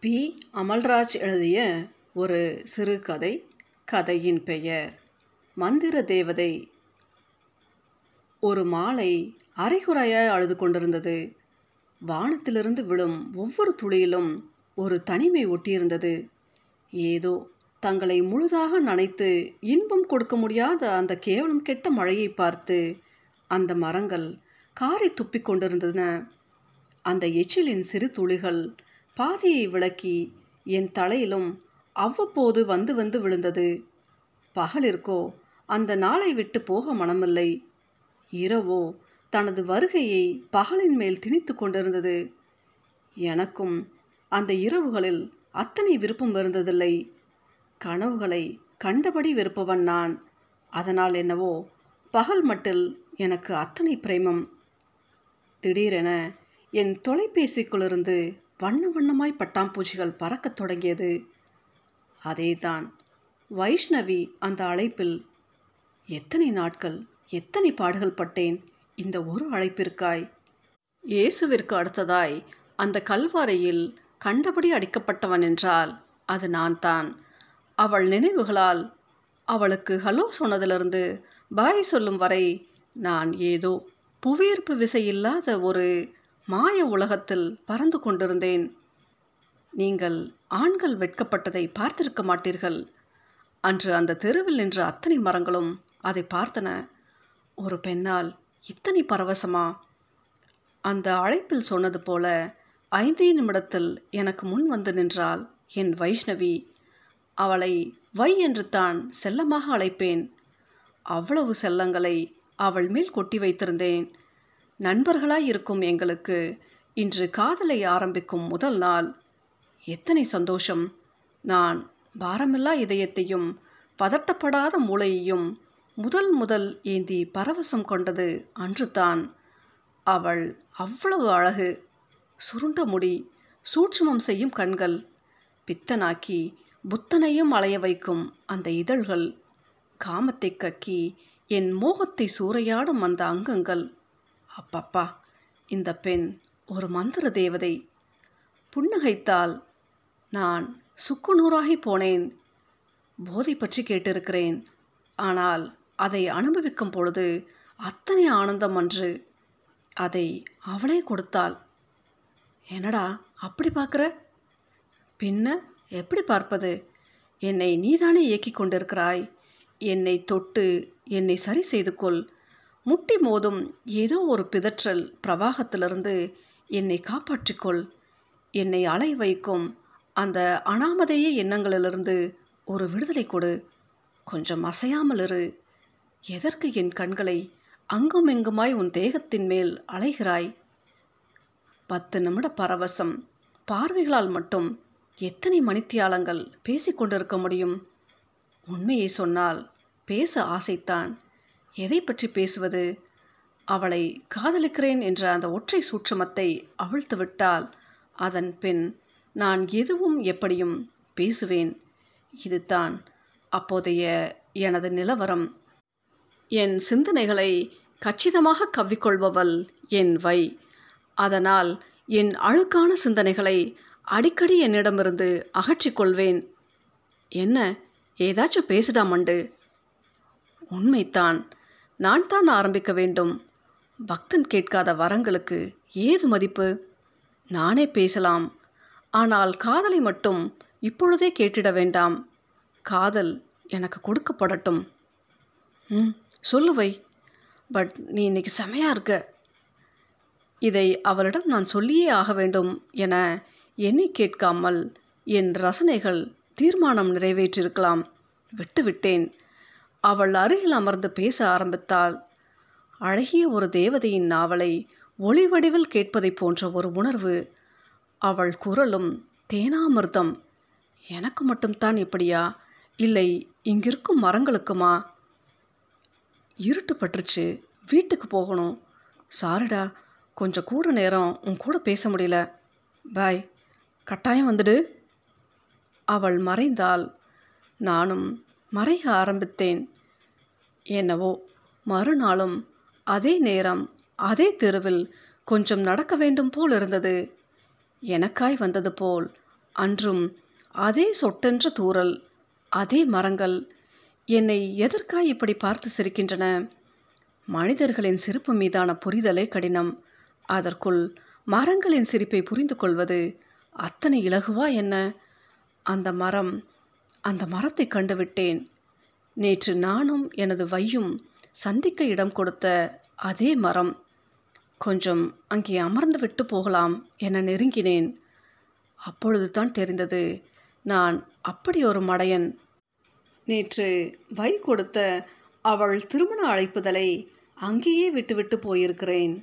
B. Amalraj எழுதிய ஒரு சிறுகதை கதையின் பெயர். மந்திர தேவதை. ஒரு மாலை அரைகுறையாய் அழுது கொண்டிருந்தது. வானத்திலிருந்து விழும் ஒவ்வொரு துளியிலும் ஒரு தனிமை ஒட்டியிருந்தது. ஏதோ தங்களை முழுதாக நனைத்து இன்பம் கொடுக்க முடியாத அந்த கேவலம் கெட்ட மழையை பார்த்து அந்த மரங்கள் காரை துப்பிக் கொண்டிருந்தன. அந்த எச்சிலின் சிறு துளிகள் பாதையை விளக்கி என் தலையிலும் அவ்வப்போது வந்து வந்து விழுந்தது. பகலிற்கோ அந்த நாளை விட்டு போக மனமில்லை. இரவோ தனது வருகையை பகலின் மேல் திணித்து கொண்டிருந்தது. எனக்கும் அந்த இரவுகளில் அத்தனை விருப்பம் இருந்ததில்லை. கனவுகளை கண்டபடி வெறுப்பவன் நான். அதனால் என்னவோ பகல் மட்டில் எனக்கு அத்தனை பிரேமம். திடீரென என் தொலைபேசிக்குள்ளிருந்து வண்ண வண்ணமாய் பட்டாம்பூச்சிகள் பறக்கத் தொடங்கியது. அதேதான் வைஷ்ணவி அந்த அழைப்பில் எத்தனை நாட்கள் எத்தனை பாடுகள் பட்டேன் இந்த ஒரு அழைப்பிற்காய்? இயேசுவிற்கு அடுத்ததாய் அந்த கல்வாரையில் கண்டபடி அடிக்கப்பட்டவன் என்றால் அது நான் தான் அவள் நினைவுகளால் அவளுக்கு ஹலோ சொன்னதிலிருந்து பாய் சொல்லும் வரை நான் ஏதோ புவியீர்ப்பு விசை இல்லாத ஒரு மாய உலகத்தில் பறந்து கொண்டிருந்தேன். நீங்கள் ஆண்கள் வெட்கப்பட்டதை பார்த்திருக்க மாட்டீர்கள். அன்று அந்த தெருவில் நின்ற அத்தனை மரங்களும் அதை பார்த்தன. ஒரு பெண்ணால் இத்தனை பரவசமா? அந்த அழைப்பில் சொன்னது போல ஐந்தே நிமிடத்தில் எனக்கு முன் வந்து நின்றாள் என் வைஷ்ணவி. அவளை வை என்று தான் செல்லமாக அழைப்பேன். அவ்வளவு செல்லங்களை அவள் மேல் கொட்டி வைத்திருந்தேன். நண்பர்களாய் இருக்கும் எங்களுக்கு இன்று காதலை ஆரம்பிக்கும் முதல் நாள். எத்தனை சந்தோஷம். நான் பாரமில்லா இதயத்தையும் பதட்டப்படாத மூளையையும் முதல் முதல் ஏந்தி பரவசம் கொண்டது அன்றுதான். அவள் அவ்வளவு அழகு. சுருண்ட முடி சூட்சுமம் செய்யும் கண்கள் பித்தனாக்கி புத்தனையும் அலைய வைக்கும் அந்த இதழ்கள் காமத்தை கக்கி என் மோகத்தை சூறையாடும் அந்த அங்கங்கள். அப்பப்பா இந்த பெண் ஒரு மந்திர தேவதை. புன்னகைத்தால் நான் சுக்குநூறாகி போனேன். போதை பற்றி கேட்டிருக்கிறேன். ஆனால் அதை அனுபவிக்கும் பொழுது அத்தனை ஆனந்தம் அன்று அதை அவளே கொடுத்தாள். என்னடா அப்படி பார்க்குற? பின்ன எப்படி பார்ப்பது? என்னை நீதானே இயக்கி கொண்டிருக்கிறாய். என்னை தொட்டு என்னை சரி செய்து கொள். முட்டி மோதும் ஏதோ ஒரு பிதற்றல் பிரவாகத்திலிருந்து என்னை காப்பாற்றிக்கொள். என்னை அலை வைக்கும் அந்த அனாமதேய எண்ணங்களிலிருந்து ஒரு விடுதலை கொடு. கொஞ்சம் அசையாமல் இரு. எதற்கு என் கண்களை அங்கும் இங்குமாய் உன் தேகத்தின் மேல் அலைகிறாய்? பத்து நிமிட பரவசம். பார்வைகளால் மட்டும் எத்தனை மணித்தியாலங்கள் பேசிக்கொண்டிருக்க முடியும்? உண்மையை சொன்னால் பேச ஆசைத்தான். எதை பற்றி பேசுவது? அவளை காதலிக்கிறேன் என்ற அந்த ஒற்றை சூட்சமத்தை அவிழ்த்து விட்டால் அதன் பின் நான் எதுவும் எப்படியும் பேசுவேன். இதுதான் அப்போதைய எனது நிலவரம். என் சிந்தனைகளை கச்சிதமாக கவ்விக்கொள்பவள் என் வை. அதனால் என் அழுக்கான சிந்தனைகளை அடிக்கடி என்னிடமிருந்து அகற்றிக்கொள்வேன். என்ன ஏதாச்சும் பேசுதாமண்டு? உண்மைத்தான் நான் தான் ஆரம்பிக்க வேண்டும். பக்தன் கேட்காத வரங்களுக்கு ஏது மதிப்பு? நானே பேசலாம். ஆனால் காதலை மட்டும் இப்பொழுதே கேட்டிட வேண்டாம். காதல் எனக்கு கொடுக்கப்படட்டும். ம் சொல்லுவை பட் நீ இன்னைக்கு செமையாக இருக்க. இதை அவளிடம் நான் சொல்லியே ஆக வேண்டும் என எண்ணி கேட்காமல் என் ரசனைகள் தீர்மானம் நிறைவேற்றிருக்கலாம். விட்டுவிட்டேன். அவள் அருகில் அமர்ந்து பேச ஆரம்பித்தாள். அழகிய ஒரு தேவதையின் நாவலை ஒளி வடிவில் கேட்பதைப் போன்ற ஒரு உணர்வு. அவள் குரலும் தேனாமிர்தம். எனக்கு மட்டும்தான் இப்படியா? இல்லை இங்கிருக்கும் மரங்களுக்குமா? இருட்டு பட்டுருச்சு. வீட்டுக்கு போகணும். சாரிடா கொஞ்சம் கூட நேரம் உன் கூட பேச முடியல. பாய் கட்டாயம் வந்துடு. அவள் மறைந்தாள். நானும் மறைய ஆரம்பித்தேன். என்னவோ மறுநாளும் அதே நேரம் அதே தெருவில் கொஞ்சம் நடக்க வேண்டும் போல் இருந்தது. எனக்காய் வந்தது போல் அன்றும் அதே சொட்டென்ற தூரல் அதே மரங்கள் என்னை எதற்காய் இப்படி பார்த்து சிரிக்கின்றன? மனிதர்களின் சிரிப்பு மீதான புரிதலே கடினம். அதற்குள் மரங்களின் சிரிப்பை புரிந்து கொள்வது அத்தனை இலகுவா என்ன? அந்த மரம் அந்த மரத்தை கண்டுவிட்டேன். நேற்று நானும் எனது வையும் சந்திக்க இடம் கொடுத்த அதே மரம். கொஞ்சம் அங்கே அமர்ந்து விட்டு போகலாம் என நெருங்கினேன். அப்பொழுது தான் தெரிந்தது நான் அப்படி ஒரு மடையன். நேற்று வை கொடுத்த அவள் திருமண அழைப்புதலை அங்கேயே விட்டுவிட்டு போயிருக்கிறேன்.